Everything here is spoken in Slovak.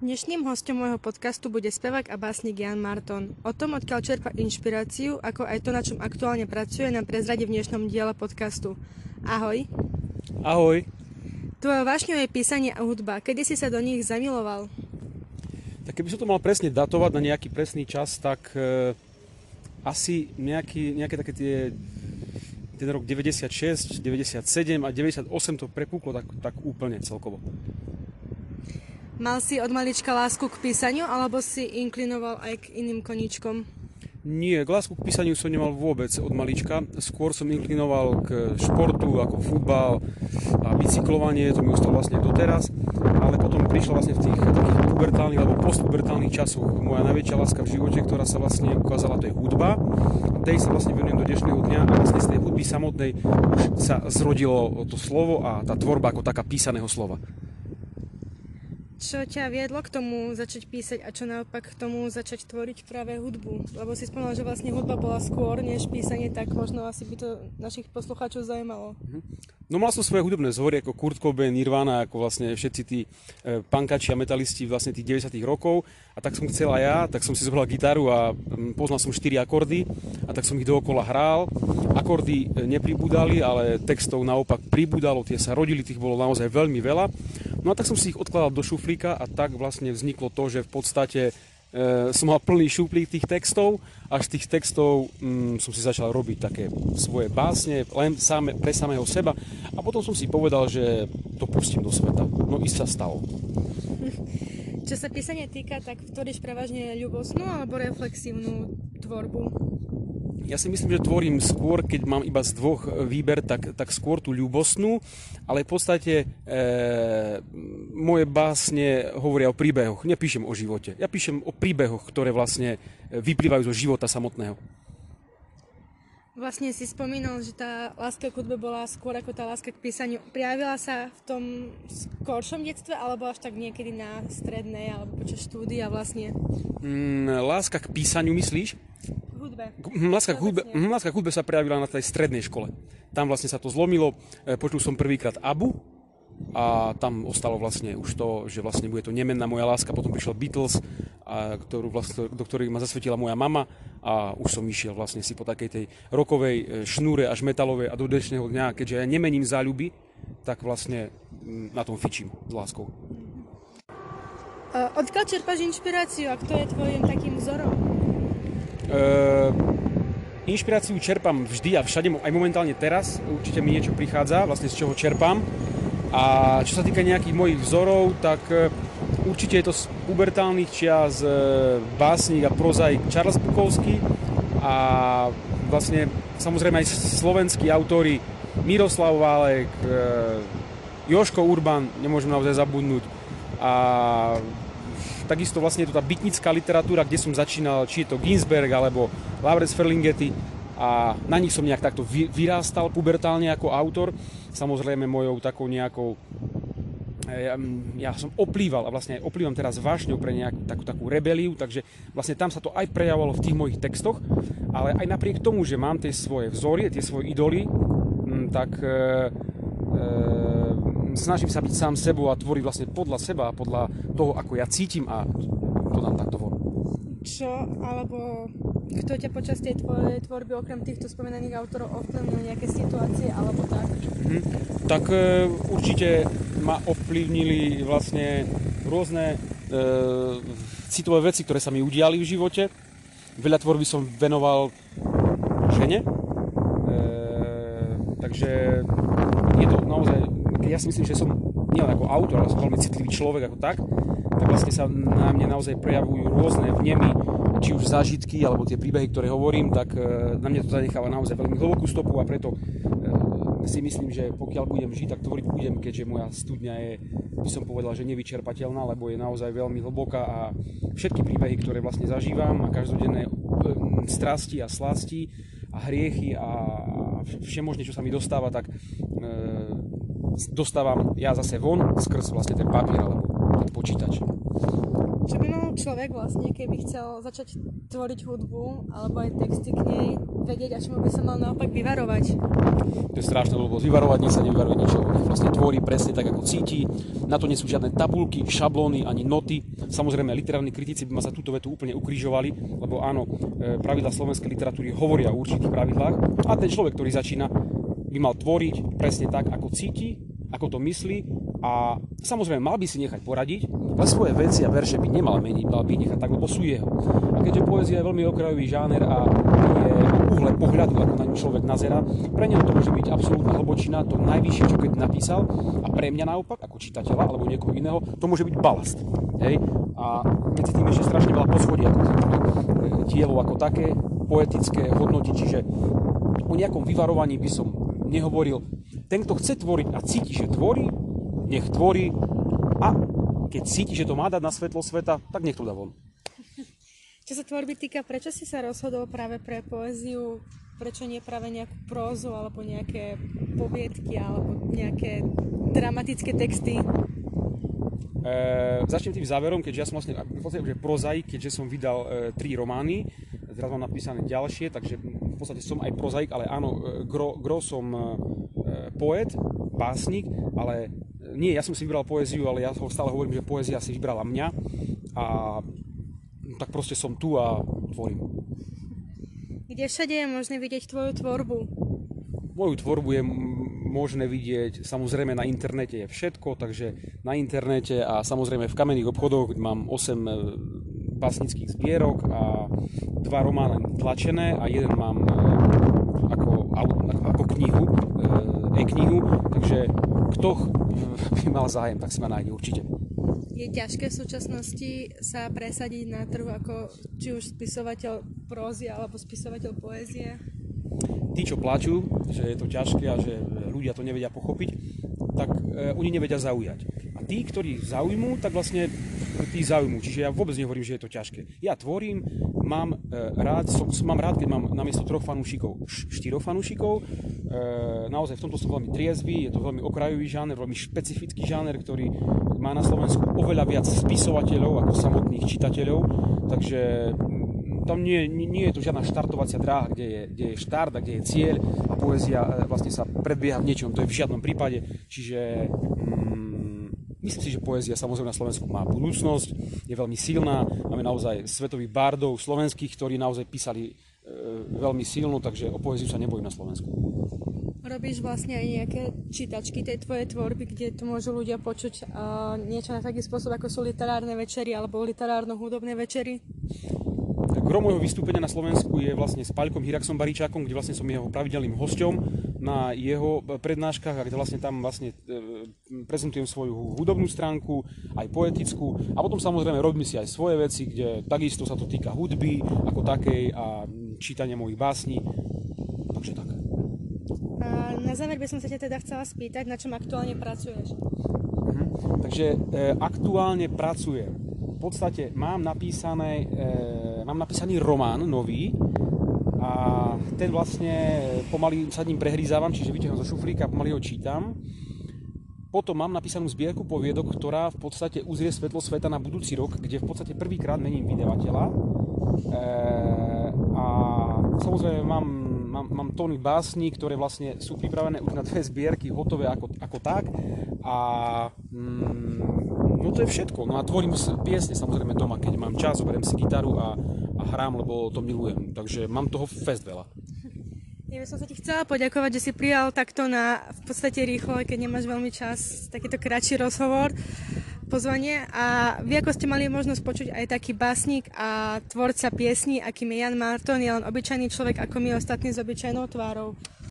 Dnešným hostom môjho podcastu bude spevák a básnik Jan Marton. O tom, odkiaľ čerpa inšpiráciu, ako aj to, na čom aktuálne pracuje, nám prezradí v dnešnom diele podcastu. Ahoj. Ahoj. Tvoje vášňou je písanie a hudba. Kedy si sa do nich zamiloval? Tak keby som to mal presne datovať na nejaký presný čas, tak e, asi nejaký, nejaké také tie ten rok 96, 97 a 98 to prepuklo tak, tak úplne celkovo. Mal si od malička lásku k písaniu, alebo si inklinoval aj k iným koníčkom? Nie, k lásku k písaniu som nemal vôbec od malička. Skôr som inklinoval k športu, ako futbal a bicyklovanie, to mi ostalo vlastne doteraz. Prišla vlastne v tých takých pubertálnych alebo postpubertálnych časoch moja najväčšia láska v živote, ktorá sa vlastne ukázala, to je hudba. Tej sa vlastne venujem do dnešného dňa a vlastne z tej hudby samotnej už sa zrodilo to slovo a tá tvorba ako taká písaného slova. Čo ťa viedlo k tomu začať písať a čo naopak k tomu začať tvoriť práve hudbu? Lebo si spomínal, že vlastne hudba bola skôr než písanie, tak možno asi by to našich poslucháčov zaujímalo. No mal som svoje hudobné zhory ako Kurt Cobain, Nirvana, ako vlastne všetci tí e, pankači a metalisti vlastne tých 90 rokov. A tak som chcel aj ja, tak som si zobral gitaru a mm, poznal som 4 akordy a tak som ich dookola hral. Akordy e, nepribúdali, ale textov naopak pribúdalo, tie sa rodili, tých bolo naozaj veľmi veľa. No a tak som si ich odkladal do šuflíka a tak vlastne vzniklo to, že v podstate e, som mal plný šuplík tých textov a z tých textov mm, som si začal robiť také svoje básne len same, pre samého seba a potom som si povedal, že to pustím do sveta. No i sa stalo. Čo sa písania týka, tak tvoríš prevažne ľubosnú alebo reflexívnu tvorbu? Ja si myslím, že tvorím skôr, keď mám iba z dvoch výber, tak, tak skôr tú ľubosnú, ale v podstate e, moje básne hovoria o príbehoch, nepíšem o živote. Ja píšem o príbehoch, ktoré vlastne vyplývajú zo života samotného. Vlastne si spomínal, že tá láska k hudbe bola skôr ako tá láska k písaniu. Prijavila sa v tom skoršom detstve, alebo až tak niekedy na strednej, alebo počas štúdia vlastne? Mm, láska k písaniu myslíš? Hudbe. Láska k hudbe, láska k hudbe sa prejavila na tej strednej škole. Tam vlastne sa to zlomilo. E, počul som prvýkrát Abu a tam ostalo vlastne už to, že vlastne bude to nemenná moja láska. Potom prišiel Beatles, a, ktorú vlastne, do ktorých ma zasvetila moja mama a už som išiel vlastne si po takej tej rokovej e, šnúre až metalovej a do dnešného dňa, keďže ja nemením záľuby, tak vlastne na tom fičím s láskou. Odkiaľ čerpáš inšpiráciu a kto je tvojim takým vzorom? Uh, inšpiráciu čerpám vždy a všade, aj momentálne teraz, určite mi niečo prichádza, vlastne z čoho čerpám. A čo sa týka nejakých mojich vzorov, tak uh, určite je to z pubertálnych čias uh, básnik a prozaik Charles Bukovský a vlastne samozrejme aj slovenskí autory Miroslav Válek, Joško Urban, nemôžem naozaj zabudnúť a Takisto vlastne je to tá bytnická literatúra, kde som začínal, či je to Ginsberg alebo Laurence Ferlinghetti a na nich som nejak takto vyrástal pubertálne ako autor. Samozrejme mojou takou nejakou e, ja, ja som oplýval a vlastne aj oplývam teraz vášňou pre nejakú takú, takú rebeliu, takže vlastne tam sa to aj prejavovalo v tých mojich textoch, ale aj napriek tomu, že mám tie svoje vzory, tie svoje idoly, tak e, e, snažím sa byť sám sebou a tvoriť vlastne podľa seba a podľa toho, ako ja cítim a to dám takto von. Čo, alebo kto ťa počas tej tvojej tvorby okrem týchto spomenaných autorov ovplyvnil nejaké situácie alebo tak? Mhm. Tak e, určite ma ovplyvnili vlastne rôzne e, citové veci, ktoré sa mi udiali v živote. Veľa tvorby som venoval žene, e, takže je to naozaj ja si myslím, že som nielen ako autor, ale som veľmi citlivý človek ako tak, tak vlastne sa na mne naozaj prejavujú rôzne vnemy, či už zážitky, alebo tie príbehy, ktoré hovorím, tak e, na mňa to zanecháva naozaj veľmi hlbokú stopu a preto e, si myslím, že pokiaľ budem žiť, tak tvoriť budem, keďže moja studňa je, by som povedal, že nevyčerpateľná, lebo je naozaj veľmi hlboká a všetky príbehy, ktoré vlastne zažívam a každodenné e, strasti a slasti a hriechy a všemožne, čo sa mi dostáva, tak dostávam ja zase von skrz vlastne ten papier alebo ten počítač. Čo by mal človek vlastne, keby chcel začať tvoriť hudbu alebo aj texty k nej, vedieť a čomu by sa mal naopak vyvarovať? To je strašné, lebo vyvarovať nie sa nevyvaruje ničoho. Nech vlastne tvorí tvorí presne tak, ako cíti. Na to nie sú žiadne tabulky, šablóny ani noty. Samozrejme, literárni kritici by ma za túto vetu úplne ukrižovali, lebo áno, e, pravidla slovenskej literatúry hovoria o určitých pravidlách a ten človek, ktorý začína, by mal tvoriť presne tak, ako cíti, ako to myslí a samozrejme mal by si nechať poradiť, ale svoje veci a verše by nemal meniť, mal by nechať tak, lebo sú jeho. A keďže poézia je veľmi okrajový žáner a je uhle pohľadu, ako na ňu človek nazera, pre neho to môže byť absolútna hlbočina, to najvyššie, čo keď napísal a pre mňa naopak, ako čitateľa alebo niekoho iného, to môže byť balast. Hej? A medzi tým ešte strašne veľa poschodí, ako to dielo ako také, poetické hodnoty, čiže o nejakom vyvarovaní by som nehovoril. Ten, kto chce tvoriť a cíti, že tvorí, nech tvorí a keď cíti, že to má dať na svetlo sveta, tak nech to dá von. Čo sa tvorby týka, prečo si sa rozhodol práve pre poéziu? Prečo nie práve nejakú prózu alebo nejaké poviedky alebo nejaké dramatické texty? E, začnem tým záverom, keďže ja som vlastne v podstate že prozaik, keďže som vydal e, tri romány, teraz mám napísané ďalšie, takže v podstate som aj prozaik, ale áno, e, gro, gro som e, poet, básnik, ale nie, ja som si vybral poéziu, ale ja stále hovorím, že poézia si vybrala mňa a tak proste som tu a tvorím. Kde všade je možné vidieť tvoju tvorbu? Moju tvorbu je možné vidieť, samozrejme na internete je všetko, takže na internete a samozrejme v kamenných obchodoch mám 8 básnických zbierok a dva romány tlačené a jeden mám e, ako, ako knihu, e, e-knihu, takže kto by mal zájem, tak si ma nájde určite. Je ťažké v súčasnosti sa presadiť na trhu ako či už spisovateľ prózy alebo spisovateľ poézie? Tí, čo plačú, že je to ťažké a že ľudia to nevedia pochopiť, tak e, oni nevedia zaujať. A tí, ktorí zaujmú, tak vlastne tí zaujmú. Čiže ja vôbec nehovorím, že je to ťažké. Ja tvorím, mám e, rád, som, mám rád, keď mám namiesto troch fanúšikov štyroch fanúšikov. E, naozaj v tomto som veľmi triezvy, je to veľmi okrajový žáner, veľmi špecifický žáner, ktorý má na Slovensku oveľa viac spisovateľov ako samotných čitateľov. Takže tam nie, nie, nie je to žiadna štartovacia dráha, kde je, kde je štart a kde je cieľ a poézia e, vlastne sa predbieha v niečom, to je v žiadnom prípade. Čiže mm, myslím si, že poézia samozrejme na Slovensku má budúcnosť, je veľmi silná, máme naozaj svetových bardov slovenských, ktorí naozaj písali e, veľmi silno, takže o poéziu sa nebojím na Slovensku. Robíš vlastne aj nejaké čítačky tej tvojej tvorby, kde tu môžu ľudia počuť uh, niečo na taký spôsob, ako sú literárne večery alebo literárno-hudobné večery? Gro môjho vystúpenia na Slovensku je vlastne s Paľkom Hiraxom Baričákom, kde vlastne som jeho pravidelným hosťom na jeho prednáškach a kde vlastne tam vlastne e, prezentujem svoju hudobnú stránku, aj poetickú a potom samozrejme robím si aj svoje veci, kde takisto sa to týka hudby ako takej a čítania mojich básní. Takže tak. A na záver by som sa ťa teda chcela spýtať, na čom aktuálne pracuješ? Mhm. Takže e, aktuálne pracujem v podstate mám, napísané, e, mám napísaný román nový a ten vlastne pomaly sa ním prehrízávam, čiže vyťahnem zo šuflíka a pomaly ho čítam. Potom mám napísanú zbierku poviedok, ktorá v podstate uzrie svetlo sveta na budúci rok, kde v podstate prvýkrát mením vydavateľa. E, a samozrejme mám, mám, mám tóny básni, ktoré vlastne sú pripravené už na dve zbierky, hotové ako, ako tak. A mm, No to je všetko. No a tvorím piesne samozrejme doma, keď mám čas, zoberiem si gitaru a, a hrám, lebo to milujem. Takže mám toho fest veľa. Ja by som sa ti chcela poďakovať, že si prijal takto na v podstate rýchlo, keď nemáš veľmi čas, takýto kratší rozhovor, pozvanie. A vy ako ste mali možnosť počuť aj taký básnik a tvorca piesní, akým je Jan Marton, je len obyčajný človek ako my ostatní s obyčajnou tvárou.